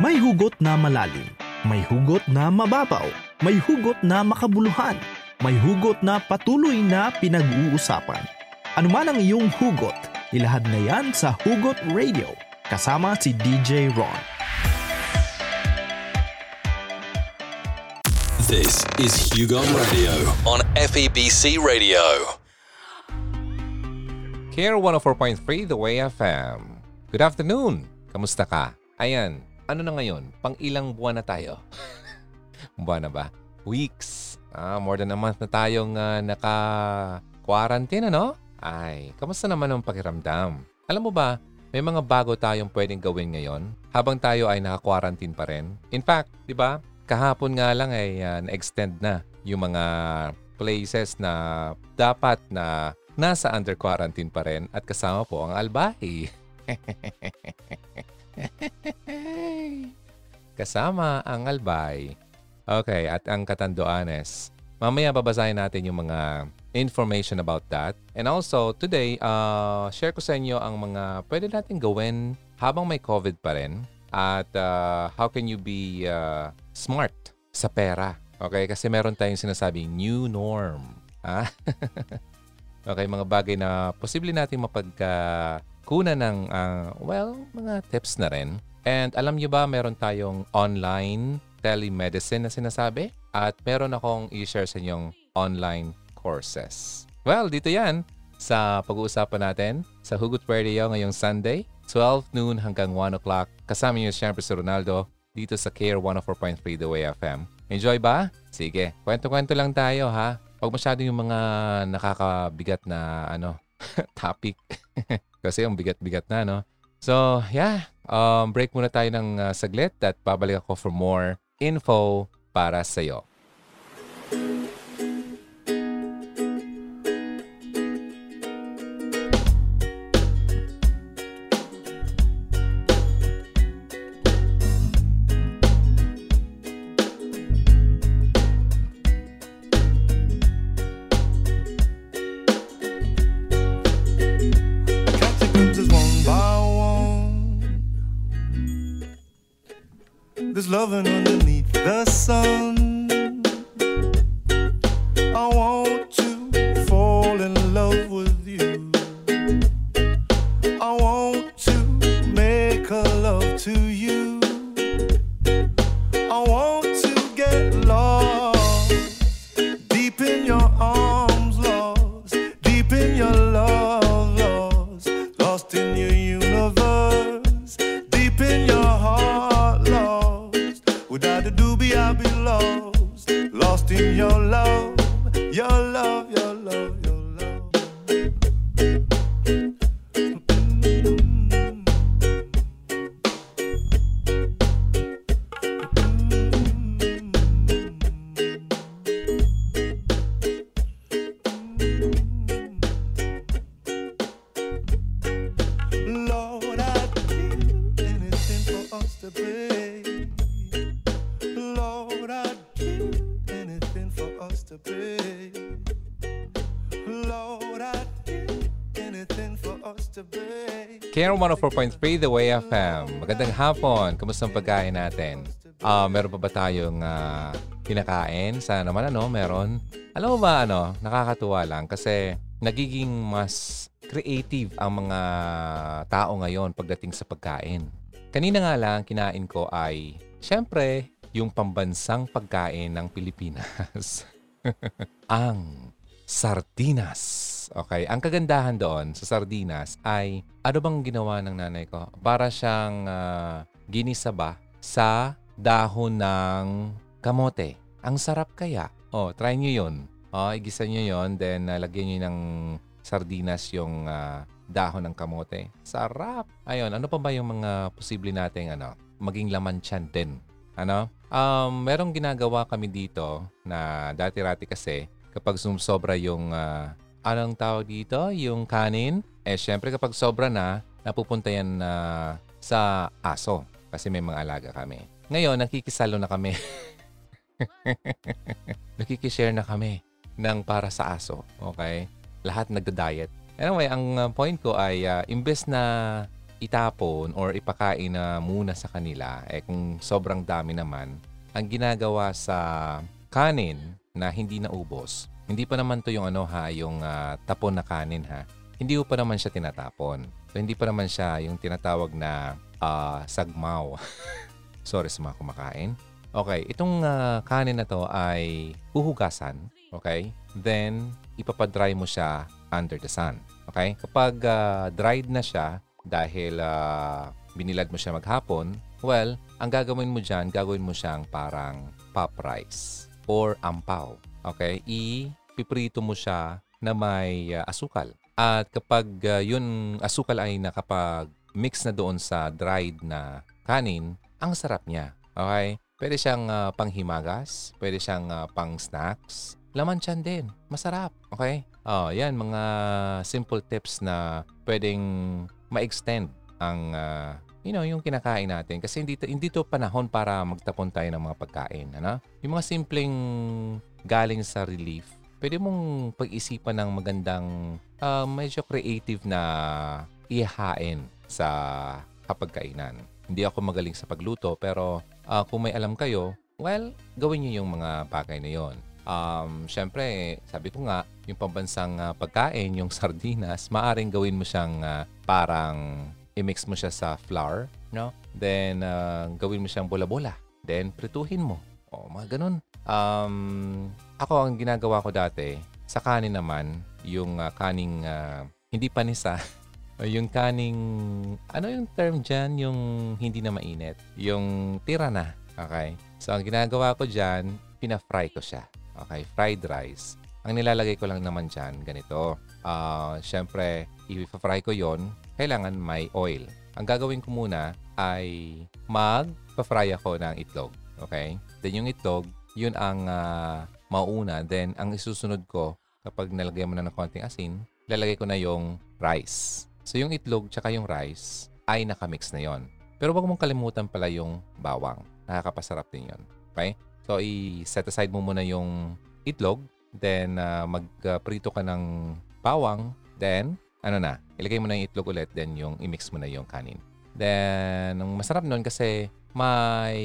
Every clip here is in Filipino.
May hugot na malalim, may hugot na mababaw, may hugot na makabuluhan, may hugot na patuloy na pinag-uusapan. Ano man ang iyong hugot, ilahad na yan sa Hugot Radio kasama si DJ Ron. This is Hugon Radio on FEBC Radio. Care 104.3 The Way FM. Good afternoon. Kamusta ka? Ayan, ano na ngayon? Pang ilang buwan na tayo? buwan na ba? Weeks. Ah, more than a month na tayong uh, naka-quarantine, ano? Ay, kamusta naman ang pakiramdam? Alam mo ba, may mga bago tayong pwedeng gawin ngayon habang tayo ay naka-quarantine pa rin. In fact, di ba, kahapon nga lang ay uh, na-extend na yung mga places na dapat na nasa under quarantine pa rin at kasama po ang Albahi. Kasama ang albay. Okay, at ang katanduanes. Mamaya babasahin natin yung mga information about that. And also, today, uh, share ko sa inyo ang mga pwede natin gawin habang may COVID pa rin. At uh, how can you be uh, smart sa pera. Okay? Kasi meron tayong sinasabing new norm. Ah? okay, mga bagay na posible natin mapagka kuna ng, uh, well, mga tips na rin. And alam nyo ba, meron tayong online telemedicine na sinasabi? At meron akong i-share sa inyong online courses. Well, dito yan sa pag-uusapan natin sa Hugot Radio ngayong Sunday, 12 noon hanggang 1 o'clock. Kasama niyo siyempre si Ronaldo dito sa Care 104.3 The Way FM. Enjoy ba? Sige, kwento-kwento lang tayo ha. Huwag masyado yung mga nakakabigat na ano, topic. Kasi ang bigat-bigat na, no? So, yeah. Um, break muna tayo ng uh, saglit at pabalik ako for more info para sa'yo. Care 104.3 The Way FM. Magandang hapon. Kumusta ang pagkain natin? Uh, meron pa ba tayong uh, kinakain? Sana naman ano, meron. Alam mo ba ano, nakakatuwa lang kasi nagiging mas creative ang mga tao ngayon pagdating sa pagkain. Kanina nga lang, kinain ko ay, syempre, yung pambansang pagkain ng Pilipinas. ang sardinas. Okay, ang kagandahan doon sa sardinas ay ano bang ginawa ng nanay ko? Para siyang uh, ginisaba sa dahon ng kamote. Ang sarap kaya. Oh, try niyo 'yon. Oh, igisa niyo 'yon, then uh, lagyan niyo ng sardinas yung uh, dahon ng kamote. Sarap. Ayun, ano pa ba yung mga posible nating ano, maging laman tiyan din? Ano? Um, merong ginagawa kami dito na dati-rati kasi kapag sumsobra yung uh, anong tawag dito, yung kanin, eh syempre kapag sobra na, napupunta yan na uh, sa aso kasi may mga alaga kami. Ngayon, nakikisalo na kami. Nakikishare na kami ng para sa aso. Okay? Lahat nagda-diet. Anyway, ang uh, point ko ay uh, imbes na itapon or ipakain na muna sa kanila, eh kung sobrang dami naman, ang ginagawa sa kanin na hindi naubos, hindi pa naman to yung ano ha, yung ah, tapon na kanin ha. Hindi pa naman siya tinatapon. So, hindi pa naman siya yung tinatawag na ah, sagmaw. Sorry sa mga kumakain. Okay, itong ah, kanin na to ay huhugasan. Okay? Then, ipapadry mo siya under the sun. Okay? Kapag ah, dried na siya, dahil ah, binilad mo siya maghapon, well, ang gagawin mo dyan, gagawin mo siyang parang pop rice or ampaw. Okay? Ipiprito mo siya na may ah, asukal. At kapag ah, yun asukal ay nakapag-mix na doon sa dried na kanin, ang sarap niya. Okay? Pwede siyang ah, panghimagas, pwede siyang ah, pang-snacks. Laman tiyan din. Masarap. Okay? Oh, yan mga simple tips na pwedeng ma-extend ang ah, you know, yung kinakain natin kasi hindi to, hindi to panahon para magtapon tayo ng mga pagkain, ano? Yung mga simpleng galing sa relief, pwede mong pag-isipan ng magandang ah, medyo creative na ihahain sa kapagkainan. Hindi ako magaling sa pagluto pero ah, kung may alam kayo, well, gawin niyo yung mga bagay na yon. Um, Siyempre, sabi ko nga, yung pambansang ah, pagkain, yung sardinas, maaring gawin mo siyang ah, parang i-mix mo siya sa flour, no? Then, ah, gawin mo siyang bola-bola. Then, prituhin mo. O, mga ganun. Um, ako, ang ginagawa ko dati, sa kanin naman, yung ah, kaning ah, hindi panisa, yung kaning, ano yung term dyan? Yung hindi na mainit. Yung tira na. Okay? So, ang ginagawa ko dyan, pina-fry ko siya. Okay? Fried rice. Ang nilalagay ko lang naman dyan, ganito. Ah, Siyempre, i-fry ko yon kailangan may oil. Ang gagawin ko muna ay mag-fry ako ng itlog. Okay? Then yung itlog, yun ang ah, mauna. Then, ang isusunod ko, kapag nalagay mo na ng konting asin, lalagay ko na yung rice. So, yung itlog tsaka yung rice ay nakamix na yon. Pero wag mong kalimutan pala yung bawang. Nakakapasarap din yon. Okay? So, i-set aside mo muna yung itlog. Then, ah, mag-prito ka ng bawang. Then, ano na, ilagay mo na yung itlog ulit. Then, yung i-mix mo na yung kanin. Then, ang masarap nun kasi may,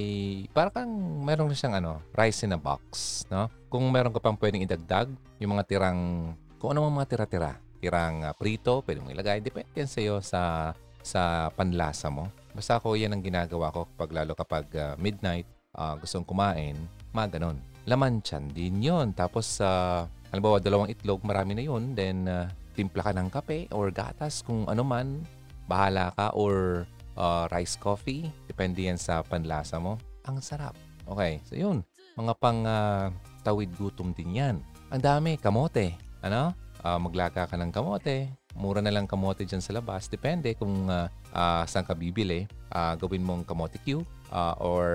parang meron siyang ano, rice in a box. No? Kung meron ka pang pwedeng idagdag, yung mga tirang, kung ano mga tira-tira. Tirang ah, prito, pwede mong ilagay. Depende yan sa'yo sa, sa panlasa mo. Basta ako, yan ang ginagawa ko kapag lalo kapag ah, midnight, ah, gustong kumain, mga ganon. Laman tiyan din yon Tapos, sa halimbawa, dalawang itlog, marami na yun. Then, ah, timpla ka ng kape or gatas kung ano man. Bahala ka or ah, rice coffee. Depende yan sa panlasa mo. Ang sarap. Okay, so yun. Mga pang ah, tawid gutom din yan. Ang dami, kamote. Ano? Ah, maglaga ka ng kamote. Mura na lang kamote dyan sa labas. Depende kung ah, ah, saan ka bibili. Ah, gawin mong kamote cube. Ah, or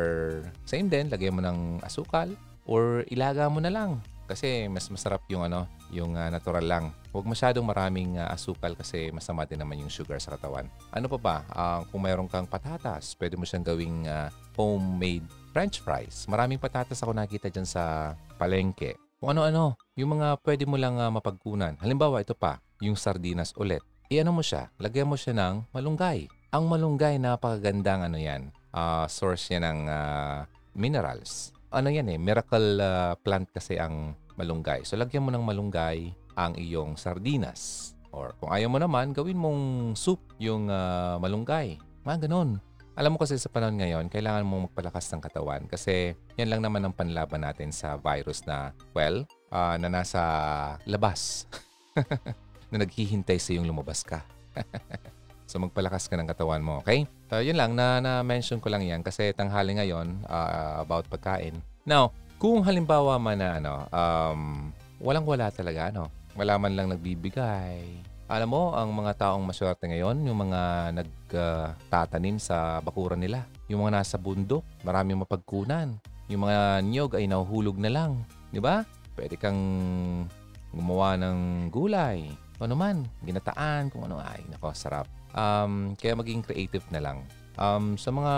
same din, lagay mo ng asukal. Or ilaga mo na lang. Kasi mas masarap yung ano, yung ah, natural lang. Huwag masyadong maraming ah, asukal kasi masama din naman yung sugar sa katawan. Ano pa ba? Ah, kung mayroon kang patatas, pwede mo siyang gawing ah, homemade french fries. Maraming patatas ako nakita dyan sa palengke. Kung ano-ano, yung mga pwede mo lang ah, mapagkunan. Halimbawa, ito pa, yung sardinas ulit. I-ano mo siya, lagyan mo siya ng malunggay. Ang malunggay, napakagandang ano yan. Ah, source yan ng ah, minerals. Ano yan eh, miracle ah, plant kasi ang malunggay. So, lagyan mo ng malunggay ang iyong sardinas. Or kung ayaw mo naman, gawin mong soup yung ah, malunggay. Mga ganun. Alam mo kasi sa panahon ngayon, kailangan mong magpalakas ng katawan kasi yan lang naman ang panlaban natin sa virus na, well, ah, na nasa labas. na naghihintay sa yung lumabas ka. so magpalakas ka ng katawan mo, okay? So yun lang, na, na-mention ko lang yan kasi tanghali ngayon ah, about pagkain. Now, kung halimbawa man na ano, um, walang-wala talaga, ano, wala man lang nagbibigay. Alam mo, ang mga taong maswerte ngayon, yung mga nagtatanim sa bakuran nila, yung mga nasa bundok, maraming mapagkunan. Yung mga niyog ay nahuhulog na lang. Di ba? Pwede kang gumawa ng gulay. Kung ano man, ginataan, kung ano. Ay, nako, sarap. Um, kaya maging creative na lang. Um, sa mga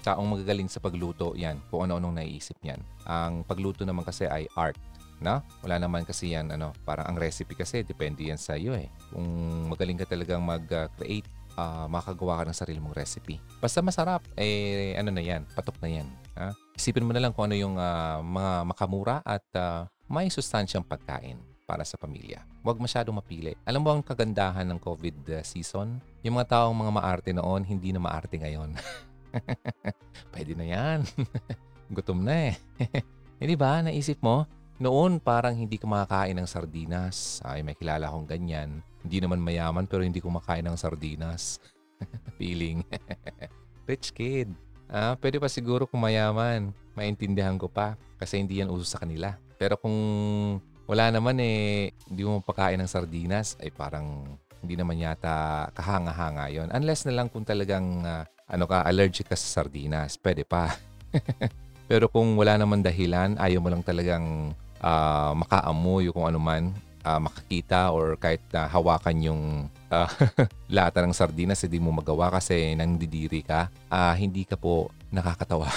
taong magagaling sa pagluto, yan, kung ano-anong naiisip yan. Ang pagluto naman kasi ay art. Na? Wala naman kasi yan, ano, parang ang recipe kasi, depende yan sa iyo eh. Kung magaling ka talagang mag-create ah, makagawa ka ng sarili mong recipe. Basta masarap, eh ano na yan, patok na yan. Ha? Isipin mo na lang kung ano yung ah, mga makamura at ah, may sustansyang pagkain para sa pamilya. Huwag masyadong mapili. Alam mo ang kagandahan ng COVID uh, season? Yung mga taong mga maarte noon, hindi na maarte ngayon. Pwede na yan. Gutom na eh. Hindi ba? Naisip mo? Noon parang hindi ka makakain ng sardinas. Ay, may kilala akong ganyan. Hindi naman mayaman pero hindi kumakain ng sardinas. Feeling. Rich kid. Ah, pwede pa siguro kung mayaman. Maintindihan ko pa kasi hindi yan uso sa kanila. Pero kung wala naman eh, hindi mo pakain ng sardinas, ay parang hindi naman yata kahanga-hanga yon Unless na lang kung talagang ah, ano ka, allergic ka sa sardinas, pwede pa. Pero kung wala naman dahilan, ayaw mo lang talagang ah, makaamoy kung ano man, ah, makakita or kahit na hawakan yung ah, lata ng sardinas, hindi mo magawa kasi nangdidiri ka, ah, hindi ka po nakakatawa.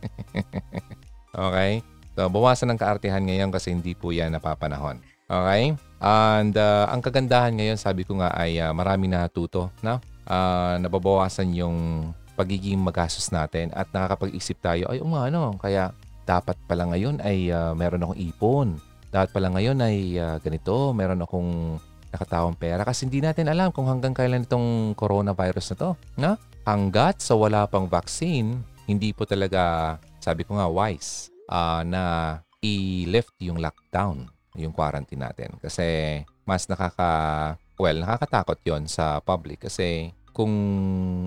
okay? So, bawasan ng kaartihan ngayon kasi hindi po yan napapanahon. Okay? And uh, ang kagandahan ngayon, sabi ko nga ay uh, marami natuto. No? Uh, nababawasan yung pagiging magastos natin at nakakapag-isip tayo, ay um, ano, kaya dapat pala ngayon ay uh, meron akong ipon. Dapat pala ngayon ay uh, ganito, meron akong nakatawang pera kasi hindi natin alam kung hanggang kailan itong coronavirus na to. No? Hanggat sa wala pang vaccine, hindi po talaga, sabi ko nga, wise uh, na i-lift yung lockdown, yung quarantine natin. Kasi mas nakaka, well, nakakatakot yon sa public kasi kung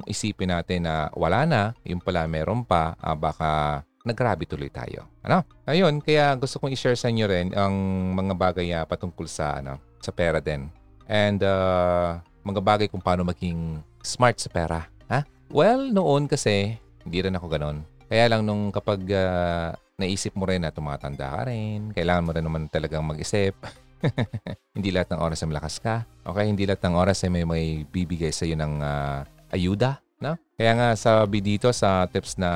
isipin natin na wala na, yung pala meron pa, uh, baka nagrabe tuloy tayo. Ano? Ayun, kaya gusto kong i-share sa inyo rin ang mga bagay uh, patungkol sa ano, sa pera din. And uh, mga bagay kung paano maging smart sa pera. Ha? Well, noon kasi, hindi rin ako ganon. Kaya lang nung kapag uh, naisip mo rin na tumatanda ka rin, kailangan mo rin naman talagang mag-isip. hindi lahat ng oras ay malakas ka. Okay, hindi lahat ng oras ay may, may bibigay sa iyo ng uh, ayuda. No? Kaya nga sabi dito sa tips na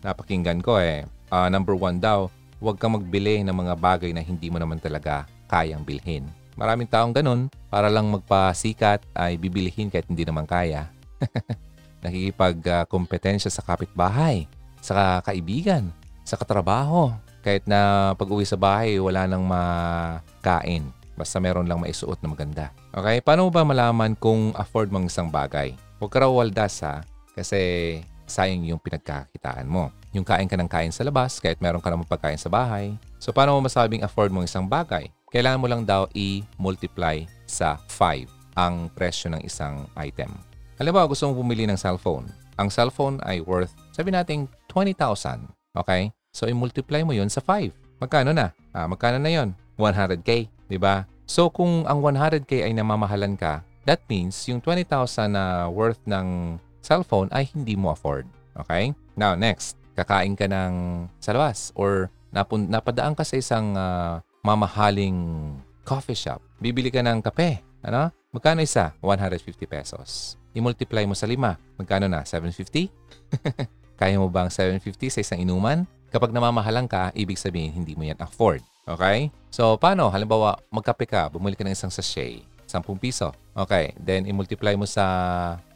napakinggan ko eh, uh, number one daw, huwag kang magbili ng mga bagay na hindi mo naman talaga kayang bilhin. Maraming taong ganun, para lang magpasikat ay bibilihin kahit hindi naman kaya. Nakikipag-kompetensya sa kapitbahay, sa kaibigan, sa katrabaho. Kahit na pag-uwi sa bahay, wala nang makain. Basta meron lang maisuot na maganda. Okay? Paano ba malaman kung afford mong isang bagay? Huwag ka raw waldas ha. Kasi sayang yung pinagkakitaan mo. Yung kain ka ng kain sa labas, kahit meron ka naman pagkain sa bahay. So, paano mo masabing afford mong isang bagay? Kailangan mo lang daw i-multiply sa 5 ang presyo ng isang item. Halimbawa, gusto mong bumili ng cellphone. Ang cellphone ay worth, sabi natin, 20,000. Okay? So, i-multiply mo yun sa 5. Magkano na? Ah, magkano na yon? 100K, di ba? So, kung ang 100K ay namamahalan ka, that means yung 20,000 na worth ng cellphone ay hindi mo afford. Okay? Now, next, kakain ka ng sa labas or napun- napadaan ka sa isang uh, mamahaling coffee shop. Bibili ka ng kape. Ano? Magkano isa? 150 pesos. I-multiply mo sa lima. Magkano na? 750? Kaya mo ba ang 750 sa isang inuman? Kapag namamahalang ka, ibig sabihin hindi mo yan afford. Okay? So, paano? Halimbawa, magkape ka, bumili ka ng isang sachet, 10 piso. Okay, then i-multiply mo sa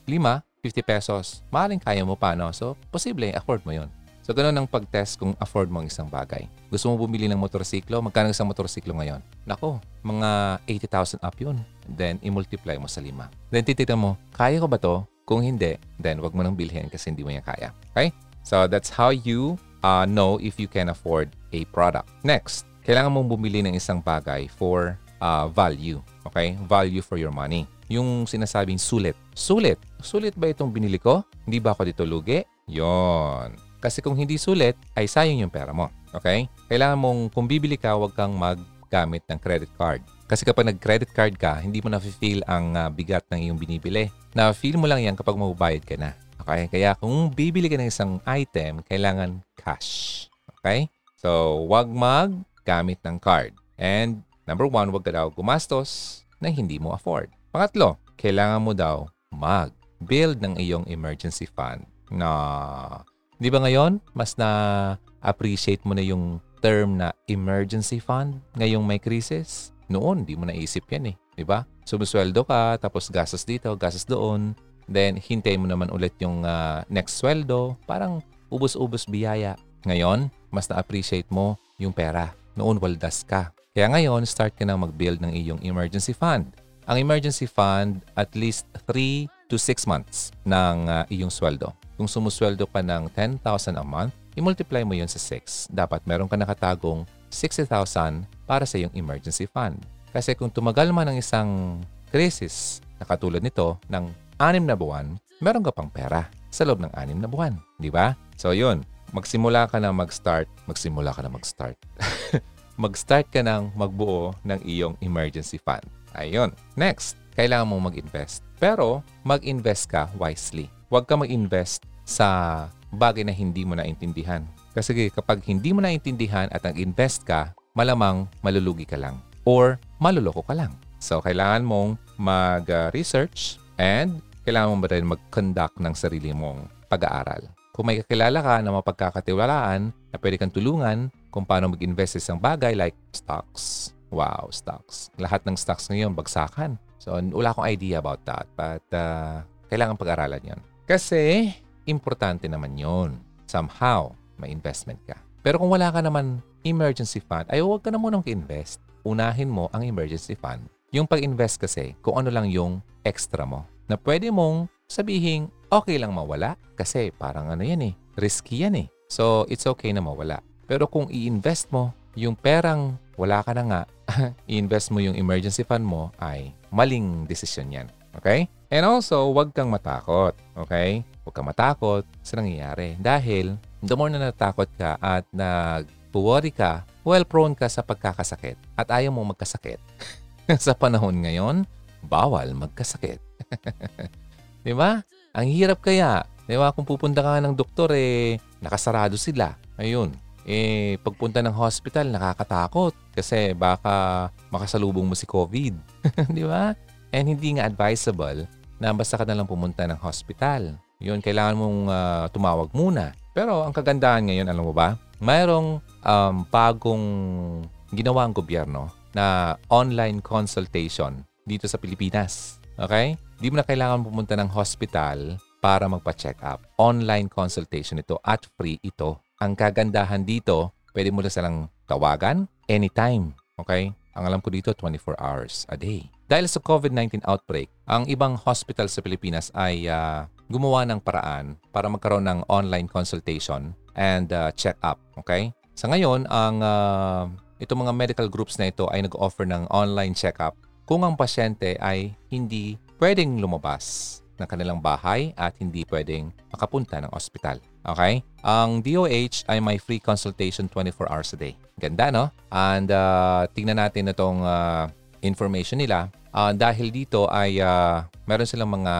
5, 50 pesos. Maaaring kaya mo pa, no? So, posible, afford mo yon. So, ganun ang pag-test kung afford mo ang isang bagay. Gusto mo bumili ng motorsiklo? Magkano isang motorsiklo ngayon? Nako, mga 80,000 up yun. Then, i-multiply mo sa 5. Then, titignan mo, kaya ko ba to? Kung hindi, then wag mo nang bilhin kasi hindi mo yan kaya. Okay? So that's how you uh, know if you can afford a product. Next, kailangan mong bumili ng isang bagay for uh, value. Okay? Value for your money. Yung sinasabing sulit. Sulit. Sulit ba itong binili ko? Hindi ba ako dito lugi? Yon. Kasi kung hindi sulit, ay sayang yung pera mo. Okay? Kailangan mong, kung bibili ka, huwag kang maggamit ng credit card. Kasi kapag nag-credit card ka, hindi mo na-feel ang uh, bigat ng iyong binibili. Na-feel mo lang yan kapag mabubayad ka na. Okay? Kaya kung bibili ka ng isang item, kailangan cash. Okay? So, wag mag-gamit ng card. And number one, wag ka daw gumastos na hindi mo afford. Pangatlo, kailangan mo daw mag-build ng iyong emergency fund. Na, di ba ngayon, mas na-appreciate mo na yung term na emergency fund ngayong may crisis? Noon, di mo naisip yan eh. Di ba? Sumusweldo ka, tapos gastos dito, gastos doon. Then, hintay mo naman ulit yung uh, next sweldo. Parang ubos-ubos biyaya. Ngayon, mas na-appreciate mo yung pera. Noon, waldas ka. Kaya ngayon, start ka na mag-build ng iyong emergency fund. Ang emergency fund, at least 3 to 6 months ng uh, iyong sweldo. Kung sumusweldo ka ng 10,000 a month, i-multiply mo yun sa 6. Dapat meron ka nakatagong 60,000 para sa iyong emergency fund. Kasi kung tumagal man ang isang krisis na katulad nito ng 6 na buwan, meron ka pang pera sa loob ng 6 na buwan. Di ba? So yun, magsimula ka na mag-start, magsimula ka na mag-start. mag-start ka nang magbuo ng iyong emergency fund. Ayun. Next, kailangan mong mag-invest. Pero mag-invest ka wisely. Huwag ka mag-invest sa bagay na hindi mo naintindihan. Kasi kapag hindi mo naintindihan at nag-invest ka, malamang malulugi ka lang or maluloko ka lang. So, kailangan mong mag-research and kailangan mo ba rin mag-conduct ng sarili mong pag-aaral. Kung may kakilala ka na mapagkakatiwalaan na pwede kang tulungan kung paano mag-invest sa isang bagay like stocks. Wow, stocks. Lahat ng stocks ngayon bagsakan. So, wala akong idea about that. But, uh, kailangan pag-aralan yon. Kasi, importante naman yon. Somehow, may investment ka. Pero kung wala ka naman emergency fund, ay huwag ka na munang invest Unahin mo ang emergency fund. Yung pag-invest kasi, kung ano lang yung extra mo. Na pwede mong sabihin, okay lang mawala kasi parang ano yan eh, risky yan eh. So, it's okay na mawala. Pero kung i-invest mo, yung perang wala ka na nga, i-invest mo yung emergency fund mo, ay maling desisyon yan. Okay? And also, huwag kang matakot. Okay? Huwag kang matakot sa nangyayari. Dahil, the more na natakot ka at nag-worry ka, well, prone ka sa pagkakasakit at ayaw mo magkasakit. sa panahon ngayon, bawal magkasakit. Di ba? Ang hirap kaya. Di ba? Kung pupunta ka ng doktor, eh, nakasarado sila. Ayun. Eh, pagpunta ng hospital, nakakatakot. Kasi baka makasalubong mo si COVID. Di ba? And hindi nga advisable na basta ka na lang pumunta ng hospital. Yun, kailangan mong uh, tumawag muna. Pero ang kagandahan ngayon, alam mo ba? Mayroong um, bagong ginawa ang gobyerno na online consultation dito sa Pilipinas. Okay? Di mo na kailangan pumunta ng hospital para magpa-check up. Online consultation ito at free ito. Ang kagandahan dito, pwede mo na silang tawagan anytime. Okay? Ang alam ko dito, 24 hours a day. Dahil sa COVID-19 outbreak, ang ibang hospital sa Pilipinas ay uh, gumawa ng paraan para magkaroon ng online consultation and uh, check-up. Okay? Sa ngayon, ang uh, itong mga medical groups na ito ay nag-offer ng online check-up kung ang pasyente ay hindi pwedeng lumabas ng kanilang bahay at hindi pwedeng makapunta ng ospital. Okay? Ang DOH ay may free consultation 24 hours a day. Ganda, no? And uh, tingnan natin itong uh, information nila. Uh, dahil dito ay uh, meron silang mga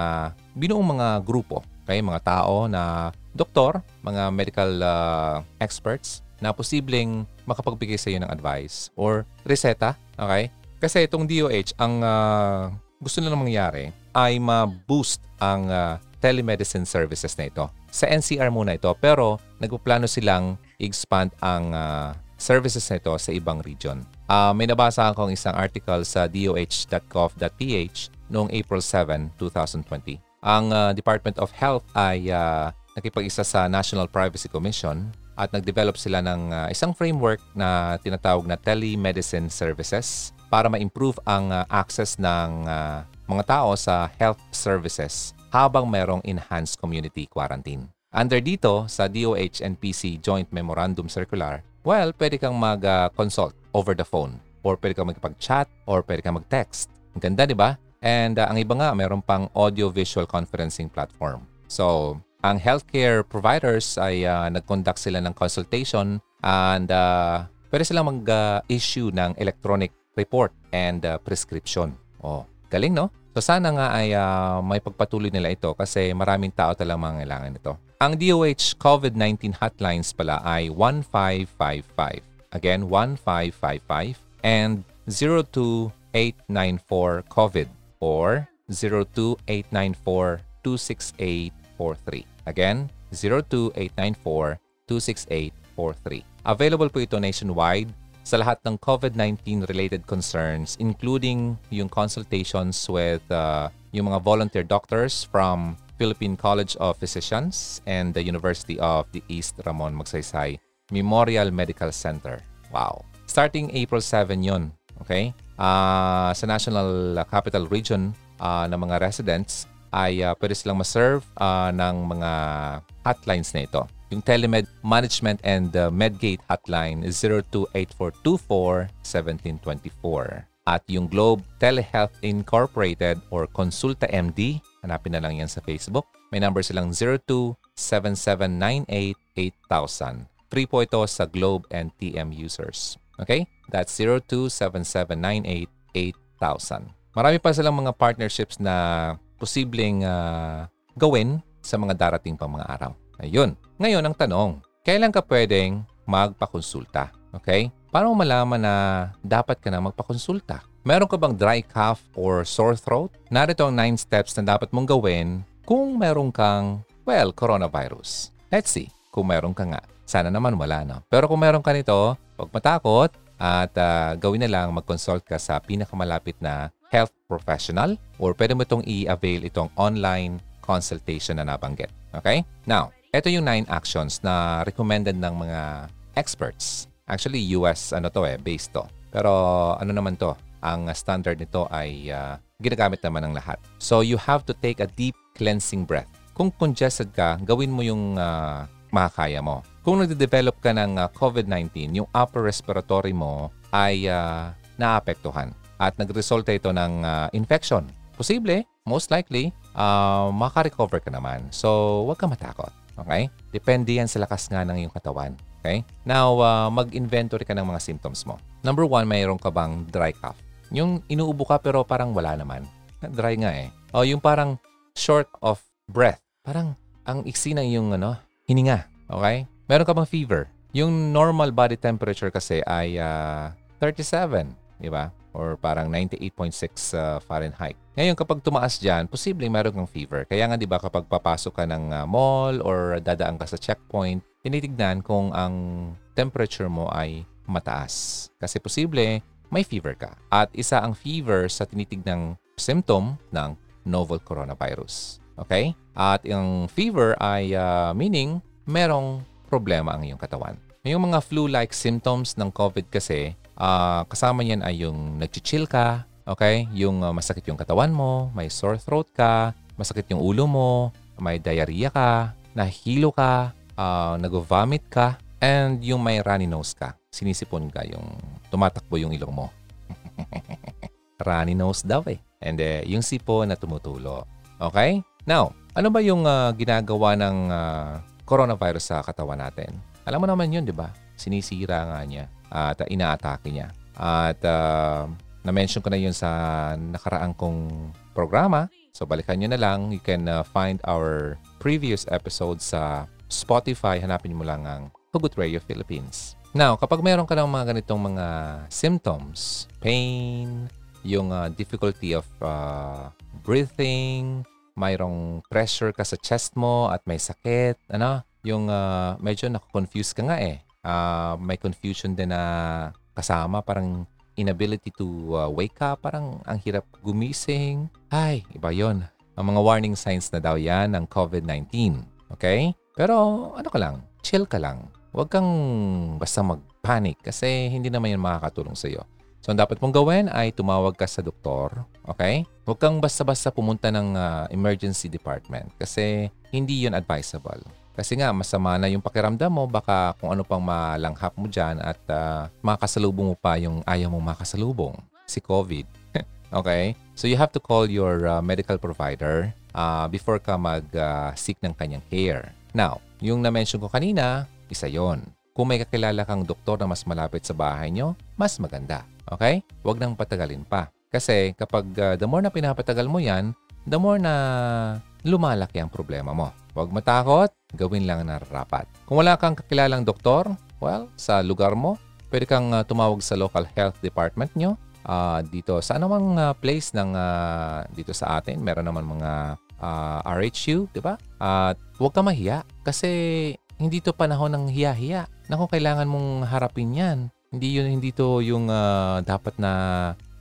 binuong mga grupo, okay? mga tao na doktor, mga medical uh, experts na posibleng makapagbigay sa iyo ng advice or reseta. Okay? Kasi itong DOH, ang uh, gusto nila mangyari ay ma-boost ang uh, telemedicine services na ito. Sa NCR muna ito, pero nagpaplano silang expand ang uh, services na ito sa ibang region. Uh, may nabasa akong isang article sa doh.gov.ph noong April 7, 2020. Ang uh, Department of Health ay uh, nakipag-isa sa National Privacy Commission at nag-develop sila ng uh, isang framework na tinatawag na telemedicine services para ma-improve ang uh, access ng uh, mga tao sa health services habang merong enhanced community quarantine. Under dito, sa DOH and PC Joint Memorandum Circular, well, pwede kang mag-consult uh, over the phone or pwede kang magpag-chat or pwede kang mag-text. Ang ganda, di ba? And uh, ang iba nga, meron pang audio-visual conferencing platform. So, ang healthcare providers ay uh, nag-conduct sila ng consultation and uh, pwede silang mag-issue ng electronic report and uh, prescription. Oh, galing no? So sana nga ay uh, may pagpatuloy nila ito kasi maraming tao talagang mangailangan ito. Ang DOH COVID-19 hotlines pala ay 1555. Again, 1555 and 02894 COVID or 02894-26843. Again, 02894-26843. Available po ito nationwide sa lahat ng COVID-19 related concerns including yung consultations with uh, yung mga volunteer doctors from Philippine College of Physicians and the University of the East Ramon Magsaysay Memorial Medical Center. Wow. Starting April 7 yon Okay? Uh, sa National Capital Region uh, ng mga residents ay uh, pwede silang maserve uh, ng mga hotlines na ito. Yung Telemed Management and uh, Medgate hotline is 0284241724. At yung Globe Telehealth Incorporated or Consulta MD, hanapin na lang yan sa Facebook. May number silang 0277988000. Free po ito sa Globe and TM users. Okay? That's 0277988000. Marami pa silang mga partnerships na posibleng uh, gawin sa mga darating pang mga araw. Ayun. Ngayon ang tanong, kailan ka pwedeng magpakonsulta? Okay? Paano malaman na dapat ka na magpakonsulta? Meron ka bang dry cough or sore throat? Narito ang 9 steps na dapat mong gawin kung meron kang, well, coronavirus. Let's see kung meron ka nga. Sana naman wala, no? Pero kung meron ka nito, huwag matakot at uh, gawin na lang mag-consult ka sa pinakamalapit na health professional or pwede mo itong i-avail itong online consultation na nabanggit. Okay? Now, ito yung nine actions na recommended ng mga experts. Actually, US ano to eh, based to. Pero ano naman to, ang standard nito ay uh, ginagamit naman ng lahat. So you have to take a deep cleansing breath. Kung congested ka, gawin mo yung uh, makakaya mo. Kung nagde-develop ka ng uh, COVID-19, yung upper respiratory mo ay uh, naapektuhan at nagresulta ito ng uh, infection. Posible, most likely, uh, makarecover ka naman. So, huwag ka matakot. Okay? Depende yan sa lakas nga ng iyong katawan. Okay? Now, uh, mag-inventory ka ng mga symptoms mo. Number one, mayroon ka bang dry cough? Yung inuubo ka pero parang wala naman. Dry nga eh. O yung parang short of breath. Parang ang iksi ng yung ano, hininga. Okay? Meron ka bang fever? Yung normal body temperature kasi ay uh, 37, di ba? Or parang 98.6 uh, Fahrenheit. Ngayon, kapag tumaas dyan, posibleng meron kang fever. Kaya nga, di ba, kapag papasok ka ng uh, mall or dadaan ka sa checkpoint, tinitignan kung ang temperature mo ay mataas. Kasi posible, may fever ka. At isa ang fever sa tinitignang symptom ng novel coronavirus. Okay? At yung fever ay uh, meaning merong problema ang iyong katawan. Yung mga flu-like symptoms ng COVID kasi, uh, kasama niyan ay yung nag-chill ka, okay? Yung uh, masakit yung katawan mo, may sore throat ka, masakit yung ulo mo, may diarrhea ka, nahilo ka, uh, nag-vomit ka, and yung may runny nose ka. Sinisipon ka, yung tumatakbo yung ilong mo. runny nose daw eh. And uh, yung sipo na tumutulo. Okay? Now, ano ba yung uh, ginagawa ng uh, coronavirus sa katawan natin. Alam mo naman yun, di ba? Sinisira nga niya at uh, inaatake niya. At uh, na-mention ko na yun sa nakaraang kong programa. So balikan nyo na lang. You can uh, find our previous episode sa Spotify. Hanapin mo lang ang Hugot Radio Philippines. Now, kapag mayroon ka ng mga ganitong mga symptoms, pain, yung uh, difficulty of uh, breathing, mayroong pressure ka sa chest mo at may sakit, ano, yung uh, medyo na-confuse ka nga eh. Uh, may confusion din na kasama, parang inability to uh, wake up, parang ang hirap gumising. Ay, iba yon. Ang mga warning signs na daw yan ng COVID-19. Okay? Pero ano ka lang, chill ka lang. Huwag kang basta mag-panic kasi hindi naman yan makakatulong sa iyo. So, ang dapat mong gawin ay tumawag ka sa doktor. Okay? Huwag kang basta-basta pumunta ng uh, emergency department kasi hindi yun advisable. Kasi nga, masama na yung pakiramdam mo, baka kung ano pang malanghap mo dyan at uh, makasalubong mo pa yung ayaw mong makasalubong, si COVID. okay? So you have to call your uh, medical provider uh, before ka mag-seek uh, ng kanyang care. Now, yung na-mention ko kanina, isa yon. Kung may kakilala kang doktor na mas malapit sa bahay nyo, mas maganda. Okay? Huwag nang patagalin pa. Kasi kapag uh, the more na pinapatagal mo yan, the more na lumalaki ang problema mo. Huwag matakot, gawin lang na rapat. Kung wala kang kakilalang doktor, well, sa lugar mo, pwede kang uh, tumawag sa local health department nyo. Uh, dito sa anumang uh, place ng uh, dito sa atin, meron naman mga uh, RHU, di ba? At uh, huwag ka mahiya kasi hindi to panahon ng hiya-hiya. Naku, kailangan mong harapin yan. Hindi yun, hindi to yung ah, dapat na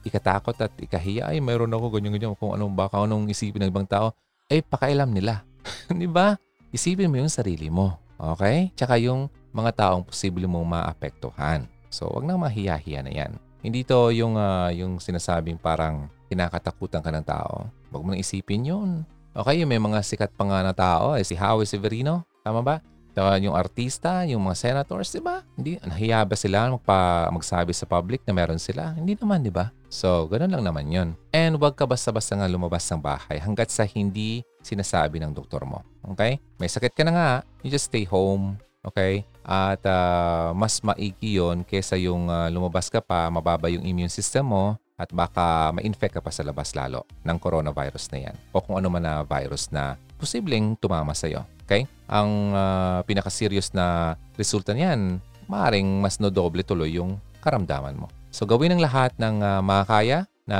ikatakot at ikahiya. Ay, mayroon ako ganyan-ganyan. Kung anong baka anong isipin ng ibang tao. Eh, pakailam nila. Di ba? Isipin mo yung sarili mo. Okay? Tsaka yung mga taong posible mong maapektuhan. So, wag nang mahiya-hiya na yan. Hindi to yung, ah, yung sinasabing parang kinakatakutan ka ng tao. Huwag mo nang isipin yun. Okay, yung may mga sikat pa nga na tao, eh, si Howie Severino, tama ba? Tsaka yung artista, yung mga senators, di ba? Hindi, nahiya ba sila magpa, magsabi sa public na meron sila? Hindi naman, di ba? So, ganun lang naman yun. And huwag ka basta-basta nga lumabas ng bahay hanggat sa hindi sinasabi ng doktor mo. Okay? May sakit ka na nga, you just stay home. Okay? At ah, mas maigi yun kesa yung ah, lumabas ka pa, mababa yung immune system mo, at baka ma-infect ka pa sa labas lalo ng coronavirus na yan o kung ano man na virus na posibleng tumama sa'yo. Okay? Ang ah, pinaka-serious na resulta niyan, maaaring mas nodoble tuloy yung karamdaman mo. So gawin ang lahat ng ah, makakaya na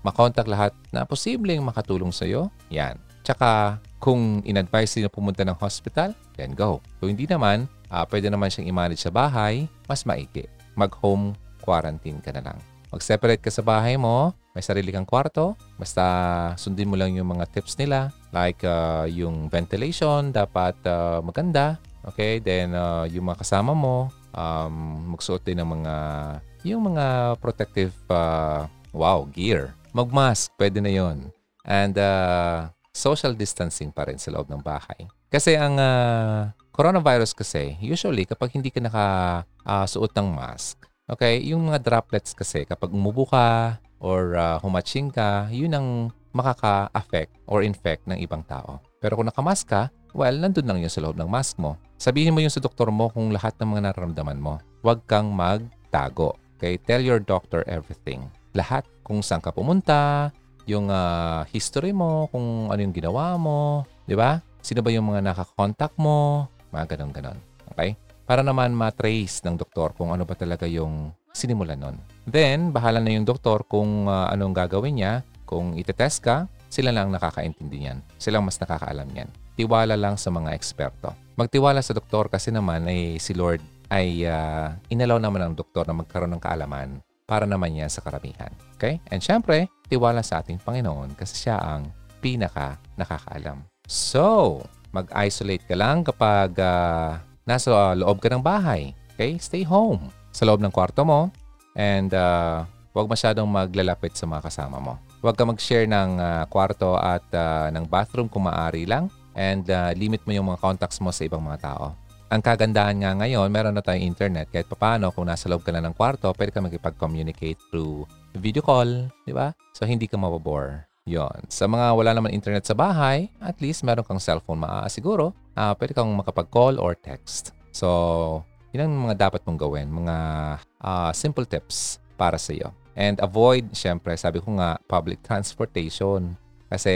makontak lahat na posibleng makatulong sa'yo. Yan. Tsaka kung in-advise din na pumunta ng hospital, then go. Kung hindi naman, ah, pwede naman siyang i-manage sa bahay, mas maigi. Mag-home quarantine ka na lang. Mag-separate ka sa bahay mo, may sarili kang kwarto, basta sundin mo lang yung mga tips nila like uh, yung ventilation dapat uh, maganda, okay? Then uh, yung mga kasama mo, um, magsuot din ng mga yung mga protective uh, wow, gear. Mag-mask, pwede na yon. And uh, social distancing pa rin sa loob ng bahay. Kasi ang uh, coronavirus kasi, usually kapag hindi ka nakasuot ng mask, Okay, yung mga droplets kasi kapag umubo ka or uh, humaching ka, yun ang makaka-affect or infect ng ibang tao. Pero kung nakamask ka, well, nandun lang yun sa loob ng mask mo. Sabihin mo yun sa doktor mo kung lahat ng mga nararamdaman mo. Huwag kang magtago. Okay, tell your doctor everything. Lahat kung saan ka pumunta, yung uh, history mo, kung ano yung ginawa mo, di ba? Sino ba yung mga nakakontak mo, mga ganon-ganon. Okay? para naman ma-trace ng doktor kung ano ba talaga yung sinimulan nun. Then, bahala na yung doktor kung uh, anong gagawin niya. Kung itetest ka, sila lang nakakaintindi niyan. Sila mas nakakaalam niyan. Tiwala lang sa mga eksperto. Magtiwala sa doktor kasi naman ay si Lord ay uh, inalaw naman ng doktor na magkaroon ng kaalaman para naman yan sa karamihan. Okay? And syempre, tiwala sa ating Panginoon kasi siya ang pinaka nakakaalam. So, mag-isolate ka lang kapag uh, nasa loob ka ng bahay. Okay? Stay home. Sa loob ng kwarto mo. And uh, huwag masyadong maglalapit sa mga kasama mo. Huwag ka mag-share ng uh, kwarto at uh, ng bathroom kung maaari lang. And uh, limit mo yung mga contacts mo sa ibang mga tao. Ang kagandahan nga ngayon, meron na tayong internet. Kahit paano, kung nasa loob ka na ng kwarto, pwede ka makipag-communicate through video call. Di ba? So, hindi ka mababore. Yon. Sa mga wala naman internet sa bahay, at least meron kang cellphone maaasiguro, uh, pwede kang makapag-call or text. So, yun ang mga dapat mong gawin, mga uh, simple tips para sa iyo. And avoid, syempre, sabi ko nga, public transportation. Kasi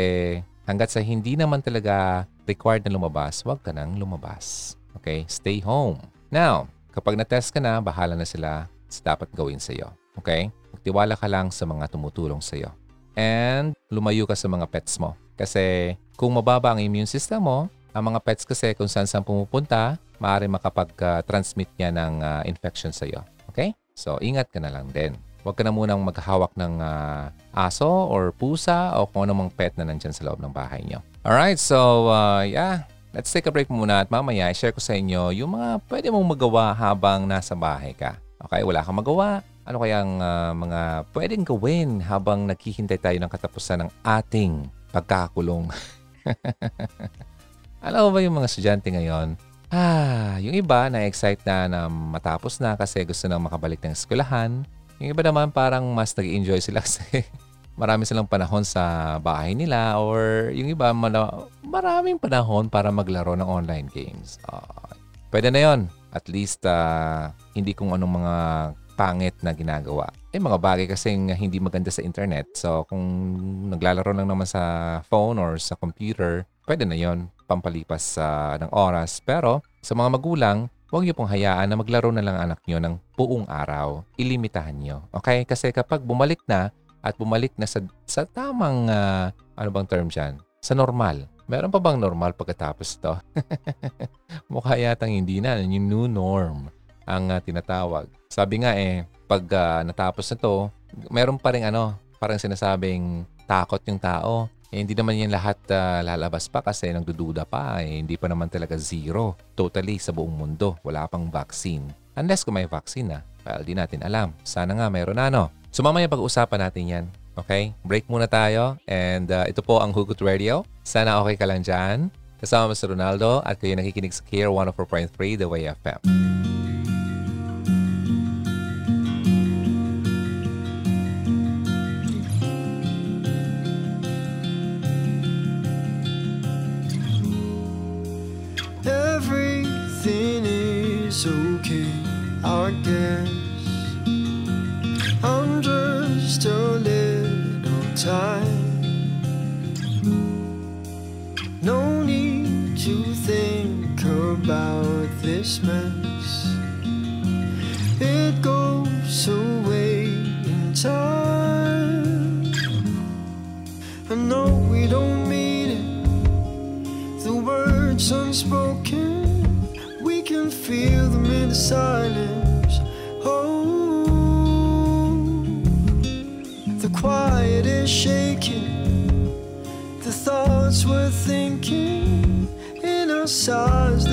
hanggat sa hindi naman talaga required na lumabas, huwag ka nang lumabas. Okay? Stay home. Now, kapag na-test ka na, bahala na sila sa dapat gawin sa iyo. Okay? Magtiwala ka lang sa mga tumutulong sa iyo and lumayo ka sa mga pets mo. Kasi kung mababa ang immune system mo, ang mga pets kasi kung saan saan pumupunta, maaari makapag-transmit niya ng uh, infection sa iyo. Okay? So, ingat ka na lang din. Huwag ka na munang maghahawak ng uh, aso or pusa o kung anumang pet na nandyan sa loob ng bahay niyo. Alright, so uh, yeah, let's take a break muna at mamaya i-share ko sa inyo yung mga pwede mong magawa habang nasa bahay ka. Okay, wala kang magawa, ano kayang uh, mga pwedeng gawin habang naghihintay tayo ng katapusan ng ating pagkakulong? Alam ba yung mga estudyante ngayon? Ah, yung iba na-excite na na matapos na kasi gusto nang makabalik ng eskwelahan. Yung iba naman parang mas nag enjoy sila kasi marami silang panahon sa bahay nila or yung iba maraming panahon para maglaro ng online games. Uh, pwede na yon. At least uh, hindi kung anong mga pangit na ginagawa. Eh, mga bagay kasing hindi maganda sa internet. So, kung naglalaro lang naman sa phone or sa computer, pwede na yon pampalipas uh, ng oras. Pero, sa mga magulang, huwag niyo pong hayaan na maglaro na lang anak niyo ng buong araw. Ilimitahan niyo. Okay? Kasi kapag bumalik na at bumalik na sa, sa tamang, uh, ano bang term dyan? Sa normal. Meron pa bang normal pagkatapos to? Mukha yatang hindi na. Yung new norm. ang ah, tinatawag. Sabi nga eh, pag ah, natapos na to, meron pa rin ano, parang sinasabing takot yung tao. Eh, hindi naman yan lahat ah, lalabas pa kasi nagdududa pa. Eh, hindi pa naman talaga zero. Totally sa buong mundo. Wala pang vaccine. Unless kung may vaccine na. Well, di natin alam. Sana nga mayroon na, no? So mamaya pag-usapan natin yan. Okay? Break muna tayo. And ah, ito po ang Hugot Radio. Sana okay ka lang dyan. Kasama mo si Ronaldo at kayo nakikinig sa Care 104.3 The Way FM. Mess. It goes away in time. I know we don't mean it. The words unspoken, we can feel them in the silence. Oh, the quiet is shaking, the thoughts we're thinking in our sighs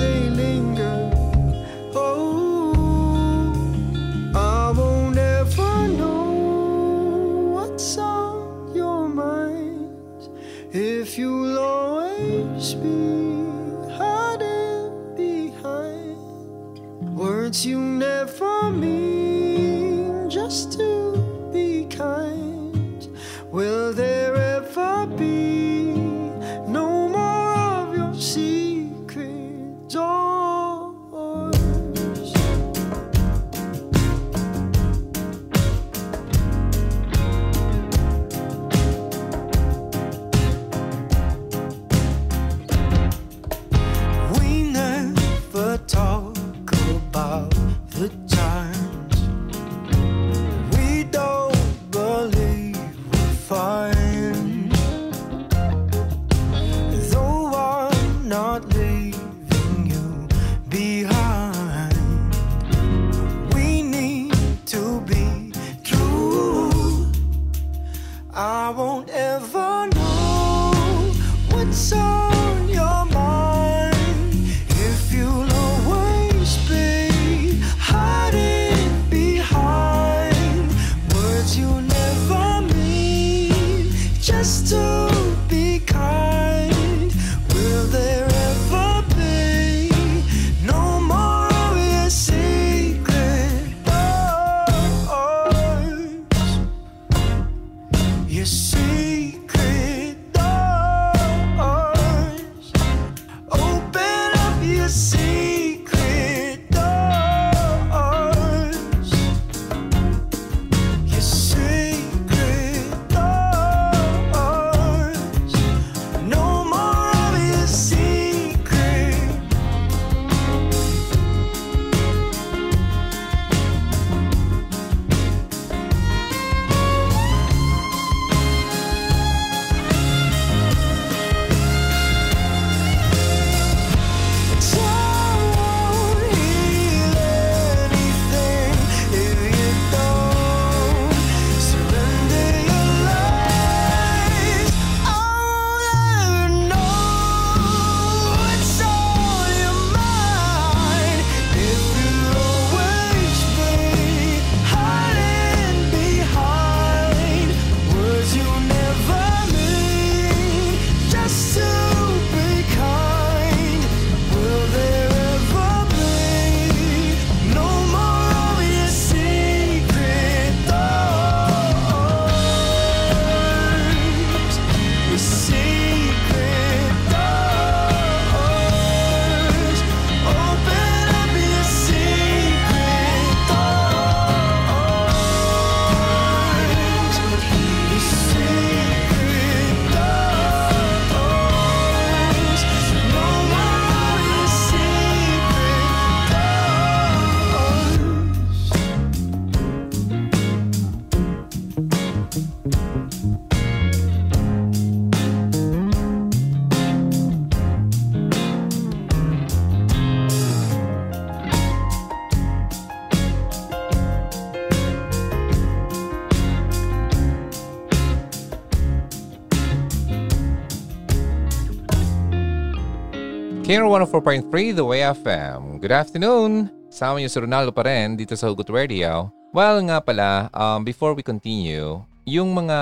Here 104.3 The Way FM. Good afternoon! Sama niyo si Ronaldo pa rin dito sa Hugot Radio. Well nga pala, um, before we continue, yung mga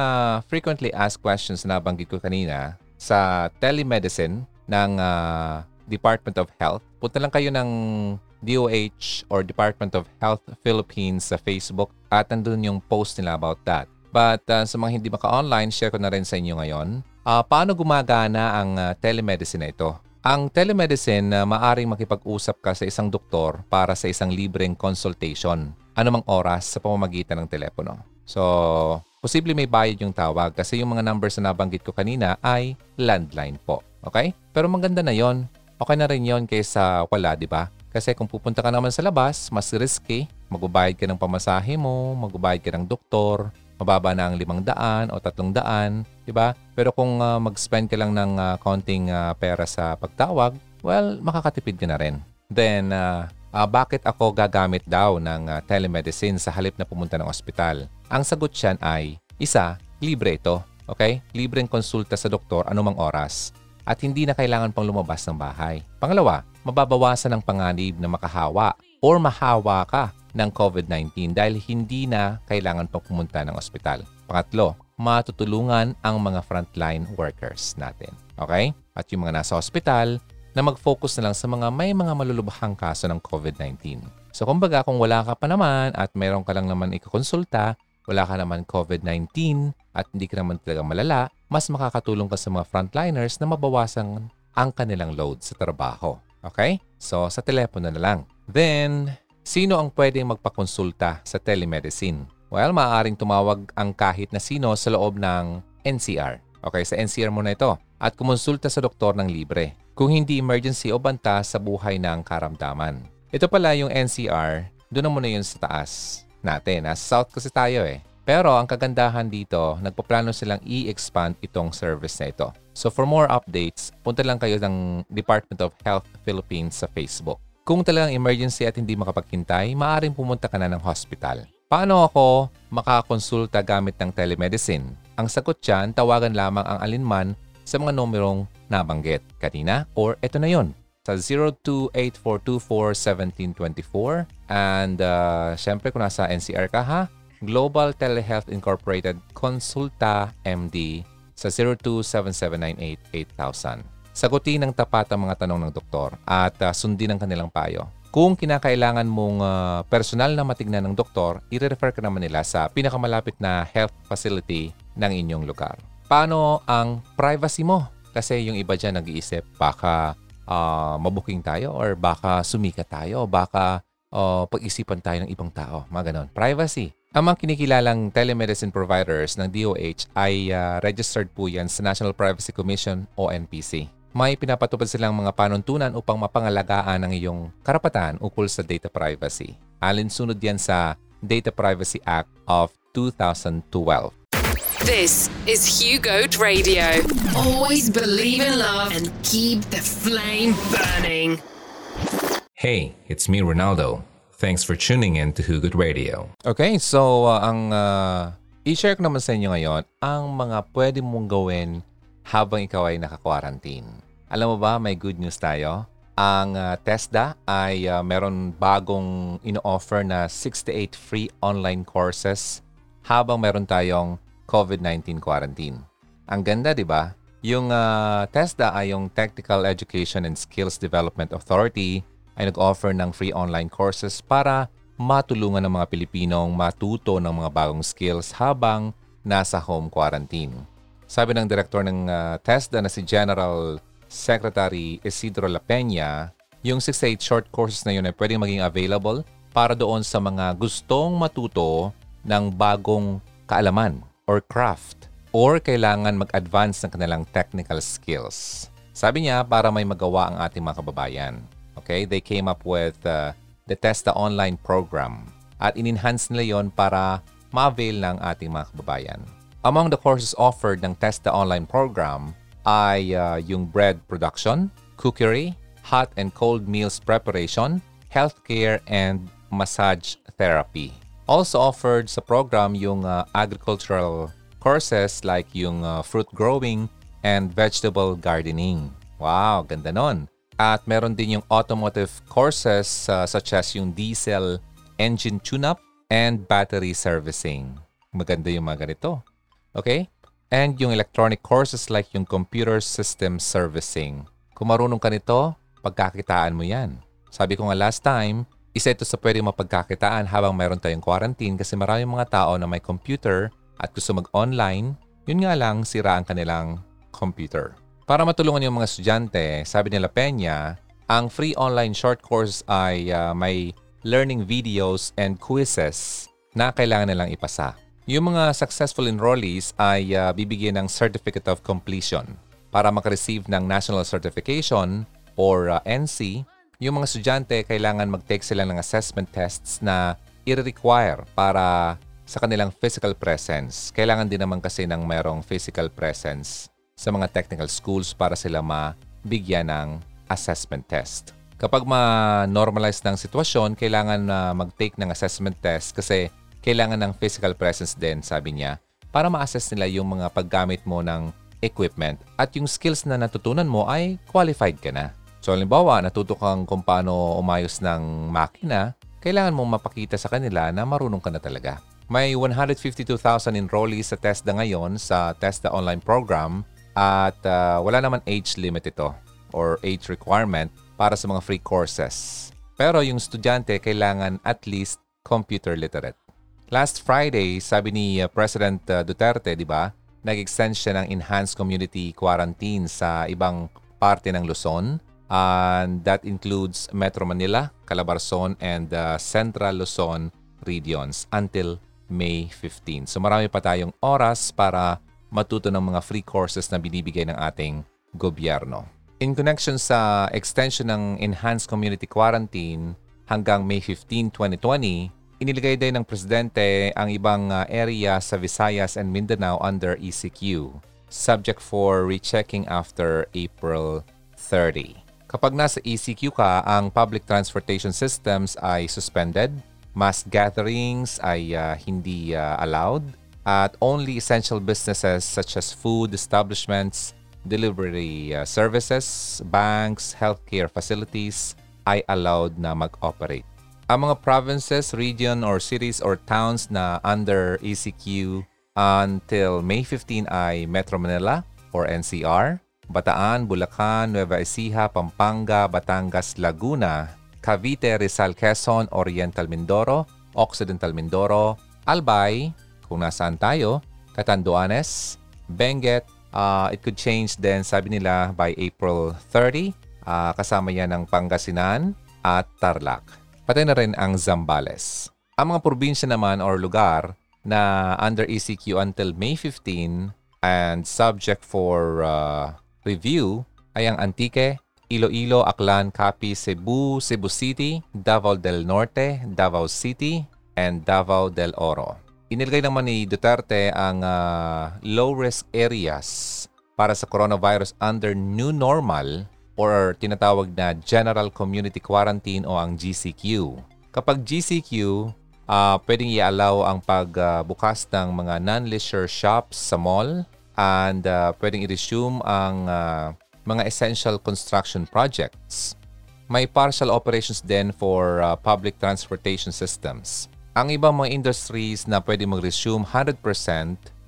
frequently asked questions na nabanggit ko kanina sa telemedicine ng uh, Department of Health, punta lang kayo ng DOH or Department of Health Philippines sa Facebook at nandun yung post nila about that. But uh, sa mga hindi maka-online, share ko na rin sa inyo ngayon. Uh, paano gumagana ang uh, telemedicine na ito? Ang telemedicine na maaring makipag-usap ka sa isang doktor para sa isang libreng consultation anumang oras sa pamamagitan ng telepono. So, posible may bayad yung tawag kasi yung mga numbers na nabanggit ko kanina ay landline po. Okay? Pero maganda na yon. Okay na rin yon kaysa wala, di ba? Kasi kung pupunta ka naman sa labas, mas risky. Magbabayad ka ng pamasahe mo, magbabayad ka ng doktor, mababa na ang 500 o 300, di ba? Pero kung uh, mag-spend ka lang ng uh, konting uh, pera sa pagtawag, well, makakatipid ka na rin. Then, uh, uh, bakit ako gagamit daw ng uh, telemedicine sa halip na pumunta ng ospital? Ang sagot siyan ay, isa, libre ito. Okay? Libreng konsulta sa doktor anumang oras at hindi na kailangan pang lumabas ng bahay. Pangalawa, mababawasan ang panganib na makahawa or mahawa ka ng COVID-19 dahil hindi na kailangan pa pumunta ng ospital. Pangatlo, matutulungan ang mga frontline workers natin. Okay? At yung mga nasa ospital na mag-focus na lang sa mga may mga malulubhang kaso ng COVID-19. So kumbaga kung wala ka pa naman at mayroon ka lang naman ikakonsulta, wala ka naman COVID-19 at hindi ka naman talaga malala, mas makakatulong ka sa mga frontliners na mabawasan ang kanilang load sa trabaho. Okay? So sa telepono na lang. Then, Sino ang pwedeng magpakonsulta sa telemedicine? Well, maaaring tumawag ang kahit na sino sa loob ng NCR. Okay, sa NCR mo na ito. At kumonsulta sa doktor ng libre. Kung hindi emergency o banta sa buhay ng karamdaman. Ito pala yung NCR, doon na muna yun sa taas natin. Nasa south kasi tayo eh. Pero ang kagandahan dito, nagpaplano silang i-expand itong service na ito. So for more updates, punta lang kayo ng Department of Health Philippines sa Facebook. Kung talagang emergency at hindi makapaghintay, maaaring pumunta ka na ng hospital. Paano ako makakonsulta gamit ng telemedicine? Ang sagot dyan, tawagan lamang ang alinman sa mga numerong nabanggit kanina or ito na yon sa 0284241724 and uh, syempre kung nasa NCR ka ha, Global Telehealth Incorporated Consulta MD sa 0277988000. Sagutin ng tapat ang mga tanong ng doktor at uh, sundin ang kanilang payo. Kung kinakailangan mong uh, personal na matignan ng doktor, i-refer ka naman nila sa pinakamalapit na health facility ng inyong lugar. Paano ang privacy mo? Kasi yung iba dyan nag-iisip, baka uh, mabuking tayo or baka sumikat tayo, baka uh, pag-isipan tayo ng ibang tao. Mga ganon. Privacy. Ang mga kinikilalang telemedicine providers ng DOH ay uh, registered po yan sa National Privacy Commission o NPC may pinapatupad silang mga panuntunan upang mapangalagaan ang iyong karapatan ukol sa data privacy. Alinsunod yan sa Data Privacy Act of 2012. This is Hugo Radio. Always believe in love and keep the flame burning. Hey, it's me, Ronaldo. Thanks for tuning in to Hugo Radio. Okay, so uh, ang uh, i-share ko naman sa inyo ngayon ang mga pwede mong gawin habang ikaw ay naka-quarantine. Alam mo ba, may good news tayo. Ang uh, TESDA ay uh, meron bagong ino-offer na 68 free online courses habang meron tayong COVID-19 quarantine. Ang ganda, di ba? Yung uh, TESDA ay yung Technical Education and Skills Development Authority ay nag-offer ng free online courses para matulungan ng mga Pilipinong matuto ng mga bagong skills habang nasa home quarantine. Sabi ng direktor ng uh, TESDA na si General Secretary Isidro La Peña, yung 68 short courses na yun ay pwedeng maging available para doon sa mga gustong matuto ng bagong kaalaman or craft or kailangan mag-advance ng kanilang technical skills. Sabi niya para may magawa ang ating mga kababayan. Okay, they came up with uh, the Testa Online program at in-enhance nila yon para ma-avail ng ating mga kababayan. Among the courses offered ng TESTA online program ay uh, yung bread production, cookery, hot and cold meals preparation, healthcare, and massage therapy. Also offered sa program yung uh, agricultural courses like yung uh, fruit growing and vegetable gardening. Wow, ganda nun. At meron din yung automotive courses uh, such as yung diesel engine tune-up and battery servicing. Maganda yung mga ganito. Okay? And yung electronic courses like yung computer system servicing. Kung marunong ka nito, pagkakitaan mo yan. Sabi ko nga last time, isa ito sa pwedeng mapagkakitaan habang mayroon tayong quarantine kasi maraming mga tao na may computer at gusto mag-online, yun nga lang sira ang kanilang computer. Para matulungan yung mga estudyante, sabi nila Peña, ang free online short course ay uh, may learning videos and quizzes na kailangan nilang ipasa. Yung mga successful enrollees ay uh, bibigyan ng Certificate of Completion para makareceive ng National Certification or uh, NC. Yung mga estudyante kailangan mag-take sila ng assessment tests na i-require para sa kanilang physical presence. Kailangan din naman kasi ng mayroong physical presence sa mga technical schools para sila mabigyan ng assessment test. Kapag ma-normalize ng sitwasyon, kailangan na mag-take ng assessment test kasi kailangan ng physical presence din, sabi niya, para ma-assess nila yung mga paggamit mo ng equipment at yung skills na natutunan mo ay qualified ka na. So, halimbawa, natuto kang kung paano umayos ng makina, kailangan mong mapakita sa kanila na marunong ka na talaga. May 152,000 enrollees sa TESDA ngayon sa TESDA online program at uh, wala naman age limit ito or age requirement para sa mga free courses. Pero yung estudyante kailangan at least computer literate. Last Friday, sabi ni uh, President uh, Duterte, di ba, nag-extend siya ng enhanced community quarantine sa ibang parte ng Luzon. And that includes Metro Manila, Calabarzon, and uh, Central Luzon regions until May 15. So marami pa tayong oras para matuto ng mga free courses na binibigay ng ating gobyerno. In connection sa extension ng enhanced community quarantine hanggang May 15, 2020, Iniligay din ng presidente ang ibang uh, area sa Visayas and Mindanao under ECQ, subject for rechecking after April 30. Kapag nasa ECQ ka, ang public transportation systems ay suspended, mass gatherings ay uh, hindi uh, allowed, at only essential businesses such as food establishments, delivery uh, services, banks, healthcare facilities ay allowed na mag-operate. Ang mga provinces, region, or cities or towns na under ECQ until May 15 ay Metro Manila or NCR, Bataan, Bulacan, Nueva Ecija, Pampanga, Batangas, Laguna, Cavite, Rizal, Quezon, Oriental Mindoro, Occidental Mindoro, Albay, kung nasaan tayo, Catanduanes, Benguet, uh, it could change then sabi nila by April 30, uh, kasama yan ng Pangasinan at Tarlac pati na rin ang Zambales. Ang mga probinsya naman or lugar na under ECQ until May 15 and subject for uh, review ay ang Antique, Iloilo, Aklan, Capi, Cebu, Cebu City, Davao del Norte, Davao City, and Davao del Oro. Inilagay naman ni Duterte ang uh, low-risk areas para sa coronavirus under new normal or tinatawag na General Community Quarantine o ang GCQ. Kapag GCQ, uh, ah, pwedeng i-allow ang pagbukas uh, ng mga non-leisure shops sa mall and uh, pwedeng i-resume ang uh, mga essential construction projects. May partial operations din for uh, public transportation systems. Ang ibang mga industries na pwede mag-resume 100%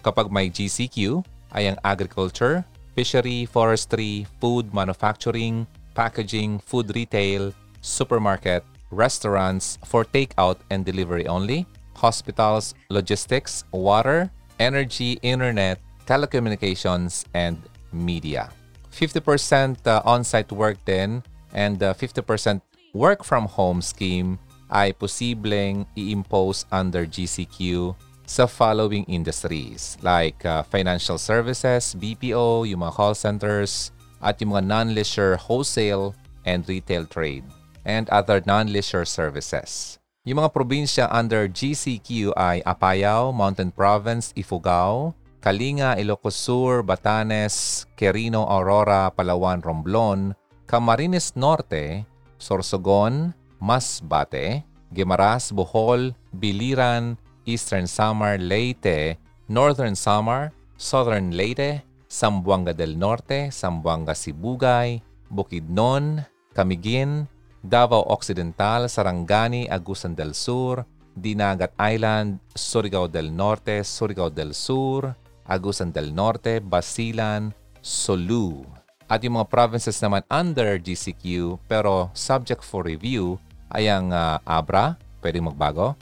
kapag may GCQ ay ang agriculture, fishery, forestry, food manufacturing, packaging, food retail, supermarket, restaurants for takeout and delivery only, hospitals, logistics, water, energy, internet, telecommunications, and media. 50% uh, on-site work din and uh, 50% work from home scheme ay posibleng i-impose under GCQ sa following industries like uh, financial services, BPO, yung mga call centers, at yung mga non-leisure wholesale and retail trade, and other non-leisure services. Yung mga probinsya under GCQ ay Apayao, Mountain Province, Ifugao, Kalinga, Ilocos Sur, Batanes, Quirino, Aurora, Palawan, Romblon, Camarines Norte, Sorsogon, Masbate, Guimaras, Bohol, Biliran, Eastern Samar, Leyte, Northern Samar, Southern Leyte, Sambuanga del Norte, Sambuanga Sibugay, Bukidnon, Camiguin, Davao Occidental, Sarangani, Agusan del Sur, Dinagat Island, Surigao del Norte, Surigao del Sur, Agusan del Norte, Basilan, Sulu. At yung mga provinces naman under GCQ pero subject for review ay ang uh, Abra, pwedeng magbago,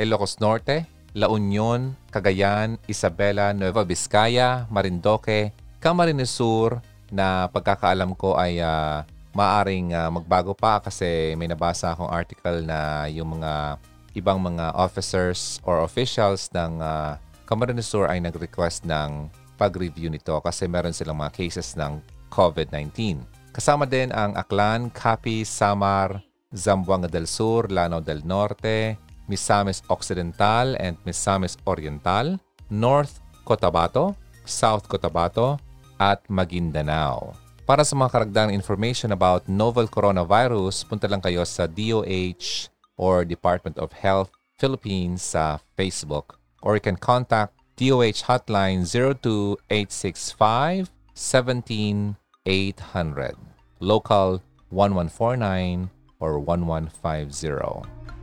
Ilocos Norte, La Union, Cagayan, Isabela, Nueva Vizcaya, Marindoque, Camarines Sur na pagkakaalam ko ay uh, maaring uh, magbago pa kasi may nabasa akong article na yung mga ibang mga officers or officials ng uh, Camarines Sur ay nag-request ng pag-review nito kasi meron silang mga cases ng COVID-19. Kasama din ang Aklan, Capi, Samar, Zamboanga del Sur, Lanao del Norte, Misamis Occidental and Misamis Oriental, North Cotabato, South Cotabato, at Maguindanao. Para sa mga karagdagang information about novel coronavirus, punta lang kayo sa DOH or Department of Health Philippines sa Facebook or you can contact DOH hotline 02865 17800, local 1149 or 1150.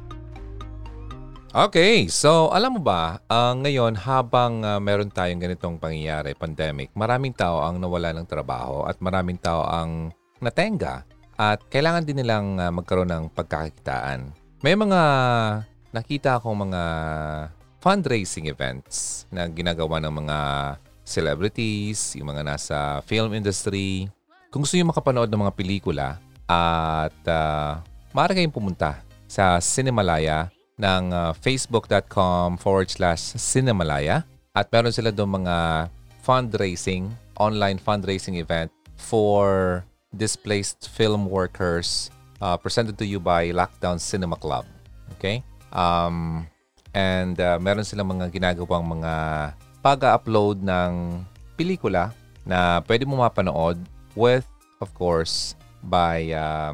Okay, so alam mo ba, uh, ngayon habang uh, meron tayong ganitong pangyayari, pandemic, maraming tao ang nawala ng trabaho at maraming tao ang natenga at kailangan din nilang uh, magkaroon ng pagkakakitaan. May mga nakita akong mga fundraising events na ginagawa ng mga celebrities, yung mga nasa film industry. Kung gusto nyo makapanood ng mga pelikula at uh, maaari kayong pumunta sa Cinemalaya ng uh, facebook.com forward slash Cinemalaya. At meron sila doon mga fundraising, online fundraising event for displaced film workers uh, presented to you by Lockdown Cinema Club. Okay? Um, and uh, meron silang mga ginagawang mga pag-upload ng pelikula na pwede mo mapanood with, of course, by uh,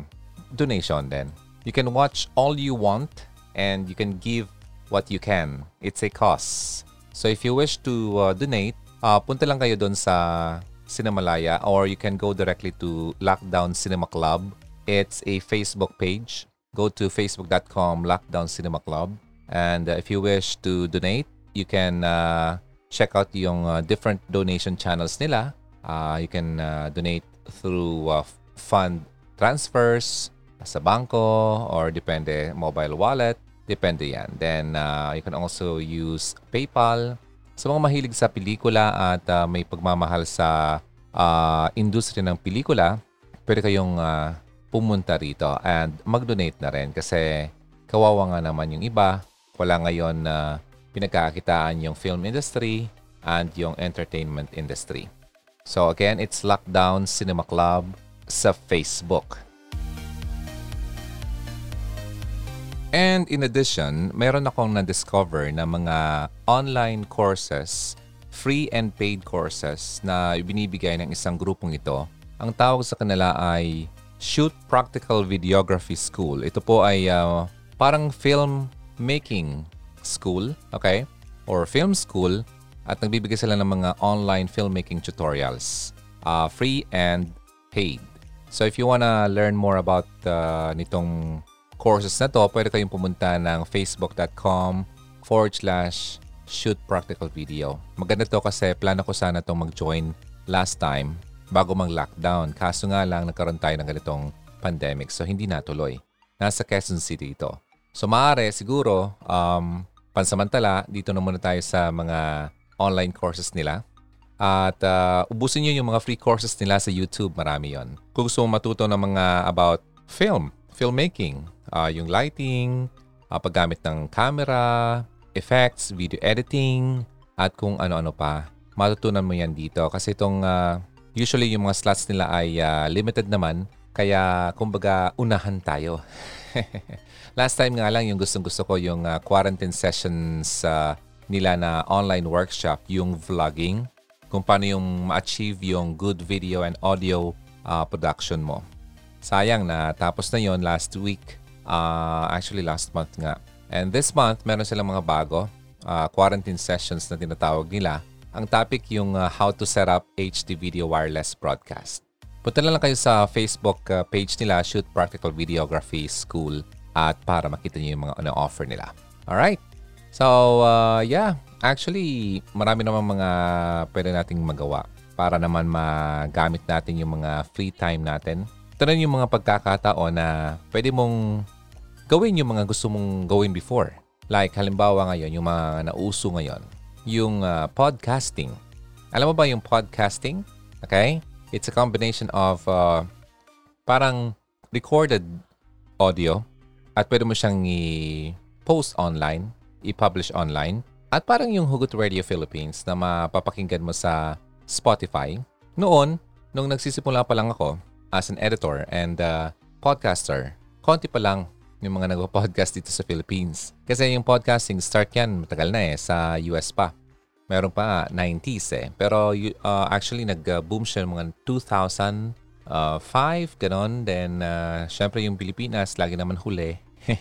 donation then. You can watch all you want and you can give what you can. It's a cost. So if you wish to uh, donate, uh, punta lang kayo doon sa Cinemalaya or you can go directly to Lockdown Cinema Club. It's a Facebook page. Go to facebook.com Lockdown Cinema Club. And uh, if you wish to donate, you can uh, check out yung uh, different donation channels nila. Uh, you can uh, donate through uh, fund transfers, sa bangko or depende mobile wallet. Depende yan. Then uh, you can also use PayPal. Sa mga mahilig sa pelikula at uh, may pagmamahal sa uh, industry ng pelikula, pwede kayong uh, pumunta rito and mag-donate na rin kasi kawawa nga naman yung iba. Wala ngayon na uh, pinagkakitaan yung film industry and yung entertainment industry. So again, it's Lockdown Cinema Club sa Facebook. And in addition, meron akong na-discover na mga online courses, free and paid courses na binibigay ng isang grupong ito. Ang tawag sa kanila ay Shoot Practical Videography School. Ito po ay uh, parang film making school, okay? Or film school at nagbibigay sila ng mga online filmmaking tutorials. Uh, free and paid. So if you wanna learn more about uh, nitong courses na to, pwede kayong pumunta ng facebook.com forward slash shoot practical video. Maganda to kasi plano ko sana itong mag-join last time bago mag-lockdown. Kaso nga lang nagkaroon tayo ng ganitong pandemic so hindi natuloy. Nasa Quezon City ito. So maaari siguro um, pansamantala dito na muna tayo sa mga online courses nila. At uh, ubusin nyo yung mga free courses nila sa YouTube. Marami yon. Kung gusto mo matuto ng mga about film, filmmaking, uh, yung lighting, uh, paggamit ng camera, effects, video editing, at kung ano-ano pa. Matutunan mo yan dito kasi itong uh, usually yung mga slots nila ay uh, limited naman kaya kumbaga unahan tayo. Last time nga lang yung gustong-gusto ko yung uh, quarantine sessions uh, nila na online workshop, yung vlogging, kung paano yung ma-achieve yung good video and audio uh, production mo. Sayang na tapos na yon last week Uh, actually, last month nga. And this month, meron silang mga bago uh, quarantine sessions na tinatawag nila. Ang topic yung uh, how to set up HD video wireless broadcast. Punta na lang kayo sa Facebook uh, page nila, Shoot Practical Videography School at para makita niyo yung mga ano, offer nila. Alright? So, uh, yeah. Actually, marami naman mga pwede nating magawa para naman magamit natin yung mga free time natin. Ito na yung mga pagkakataon na pwede mong gawin yung mga gusto mong gawin before. Like halimbawa ngayon, yung mga nauso ngayon, yung uh, podcasting. Alam mo ba yung podcasting? Okay? It's a combination of uh, parang recorded audio at pwede mo siyang i-post online, i-publish online. At parang yung Hugot Radio Philippines na mapapakinggan mo sa Spotify. Noon, nung nagsisimula pa lang ako as an editor and uh, podcaster, konti pa lang yung mga nagpo-podcast dito sa Philippines. Kasi yung podcasting start yan, matagal na eh, sa US pa. Meron pa 90s eh. Pero uh, actually nag-boom siya mga 2005, ganon. Then, uh, syempre yung Pilipinas, lagi naman huli.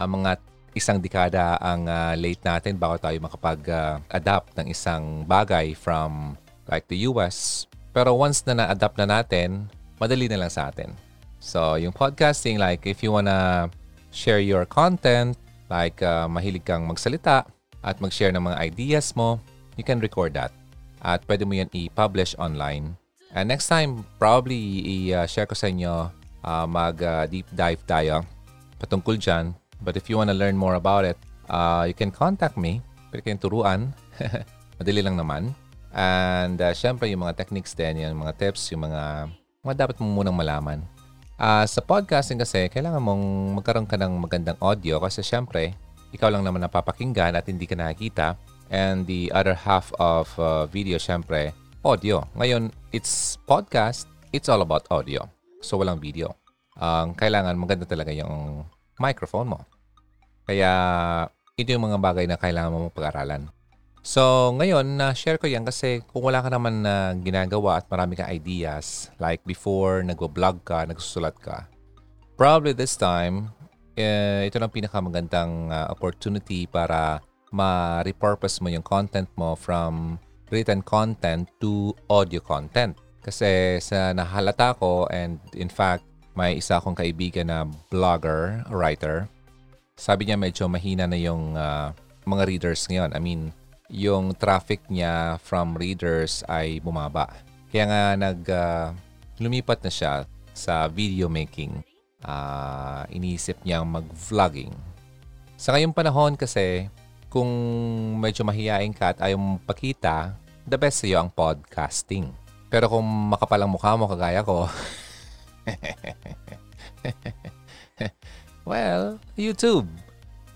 Ang mga isang dekada ang uh, late natin bago tayo makapag-adapt uh, ng isang bagay from like the US. Pero once na na-adapt na natin, madali na lang sa atin. So, yung podcasting, like if you wanna share your content, like uh, mahilig kang magsalita at mag-share ng mga ideas mo, you can record that. At pwede mo yan i-publish online. And next time, probably i-share ko sa inyo, uh, mag-deep uh, dive tayo patungkol dyan But if you want to learn more about it, uh, you can contact me. Pwede kayong turuan. Madali lang naman. And uh, syempre, yung mga techniques din, yung mga tips, yung mga, mga dapat mo munang malaman. Uh, sa podcasting kasi, kailangan mong magkaroon ka ng magandang audio kasi syempre, ikaw lang naman napapakinggan at hindi ka nakikita. And the other half of uh, video, syempre, audio. Ngayon, it's podcast, it's all about audio. So, walang video. Ang uh, kailangan maganda talaga yung microphone mo. Kaya ito yung mga bagay na kailangan mo pag-aralan. So, ngayon, na-share ko yan kasi kung wala ka naman na ginagawa at marami kang ideas, like before, nagwo-vlog ka, nagsusulat ka, probably this time, eh, ito lang pinakamagandang uh, opportunity para ma-repurpose mo yung content mo from written content to audio content. Kasi sa nahalata ko and in fact, may isa akong kaibigan na blogger, writer, sabi niya medyo mahina na yung uh, mga readers ngayon. I mean, yung traffic niya from readers ay bumaba. Kaya nga nag uh, lumipat na siya sa video making. Uh, iniisip niyang mag-vlogging. Sa ngayong panahon kasi, kung medyo mahihain ka at ayaw pakita, the best sa iyo ang podcasting. Pero kung makapalang mukha mo kagaya ko, Well, YouTube.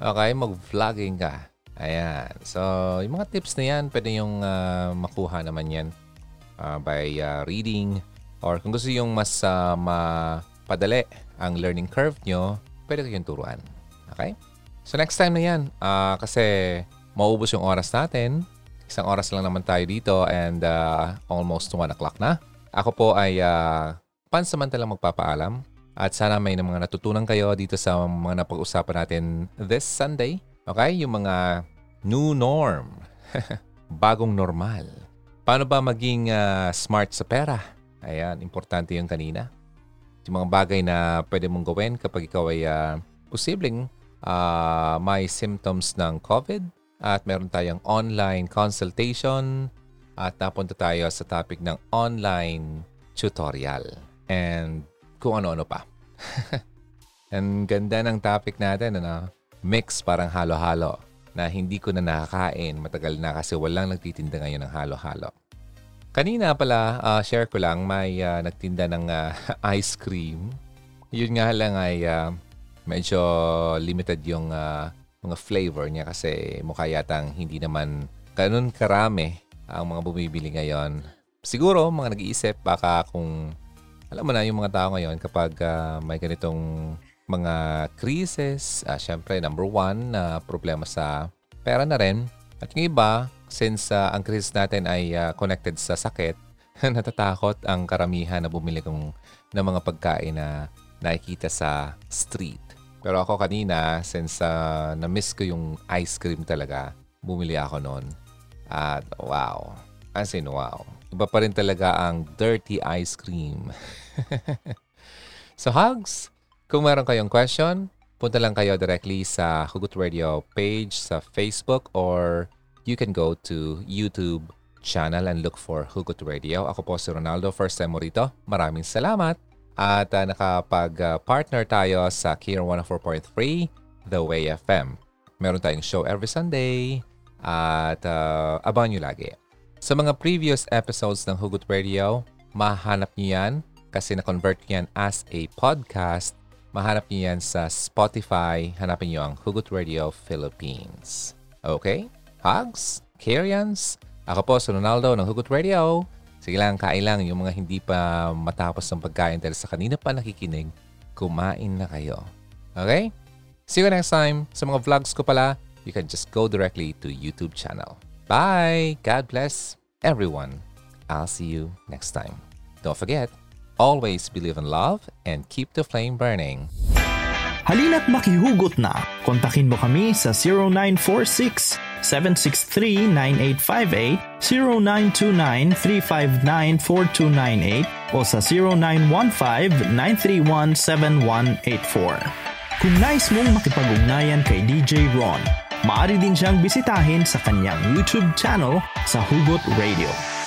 Okay, mag-vlogging ka. Ayan. So, yung mga tips na yan, pwede yung uh, makuha naman yan uh, by uh, reading or kung gusto yung mas uh, mapadali ang learning curve nyo, pwede kayong turuan. Okay? So, next time na yan, uh, kasi maubos yung oras natin. Isang oras lang naman tayo dito and uh, almost 1 o'clock na. Ako po ay uh, pansamantalang magpapaalam at sana may mga natutunan kayo dito sa mga napag-usapan natin this Sunday. Okay? Yung mga new norm. Bagong normal. Paano ba maging uh, smart sa pera? Ayan, importante yung kanina. Yung mga bagay na pwede mong gawin kapag ikaw ay uh, posibleng uh, may symptoms ng COVID at meron tayong online consultation at napunta tayo sa topic ng online tutorial. And kung ano-ano pa. Ang ganda ng topic natin, ano? Mix parang halo-halo na hindi ko na nakakain. Matagal na kasi walang nagtitinda ngayon ng halo-halo. Kanina pala, uh, share ko lang, may uh, nagtinda ng uh, ice cream. Yun nga lang ay uh, medyo limited yung uh, mga flavor niya kasi mukha yatang hindi naman ganun karami ang mga bumibili ngayon. Siguro mga nag-iisip baka kung alam mo na yung mga tao ngayon kapag uh, may ganitong mga krisis, uh, syempre number one na uh, problema sa pera na rin. At yung iba, since uh, ang krisis natin ay uh, connected sa sakit, natatakot ang karamihan na bumili kong ng mga pagkain na nakikita sa street. Pero ako kanina, since uh, na-miss ko yung ice cream talaga, bumili ako noon. At wow, As in, wow. Iba pa rin talaga ang dirty ice cream. so, hugs, kung meron kayong question, punta lang kayo directly sa Hugot Radio page sa Facebook or you can go to YouTube channel and look for Hugot Radio. Ako po si Ronaldo, first time mo rito. Maraming salamat. At uh, nakapag-partner tayo sa Kier 104.3, The Way FM. Meron tayong show every Sunday at uh, abangan nyo lagi. Sa mga previous episodes ng Hugot Radio, mahanap niyo yan kasi na-convert yan as a podcast. Mahanap niyo yan sa Spotify. Hanapin niyo ang Hugot Radio Philippines. Okay? Hugs? Kyrians? Ako po si Ronaldo ng Hugot Radio. Sige lang, kain lang yung mga hindi pa matapos ng pagkain dahil sa kanina pa nakikinig, kumain na kayo. Okay? See you next time. Sa mga vlogs ko pala, you can just go directly to YouTube channel. Bye. God bless everyone. I'll see you next time. Don't forget, always believe in love and keep the flame burning. Halina't makihugot na. Kontakin mo kami sa 0946 763-9858, 0929-359-4298 o sa 0915-931-7184. Kung nais mong makipag-ugnayan kay DJ Ron, maaari din siyang bisitahin sa kanyang YouTube channel sa Hugot Radio.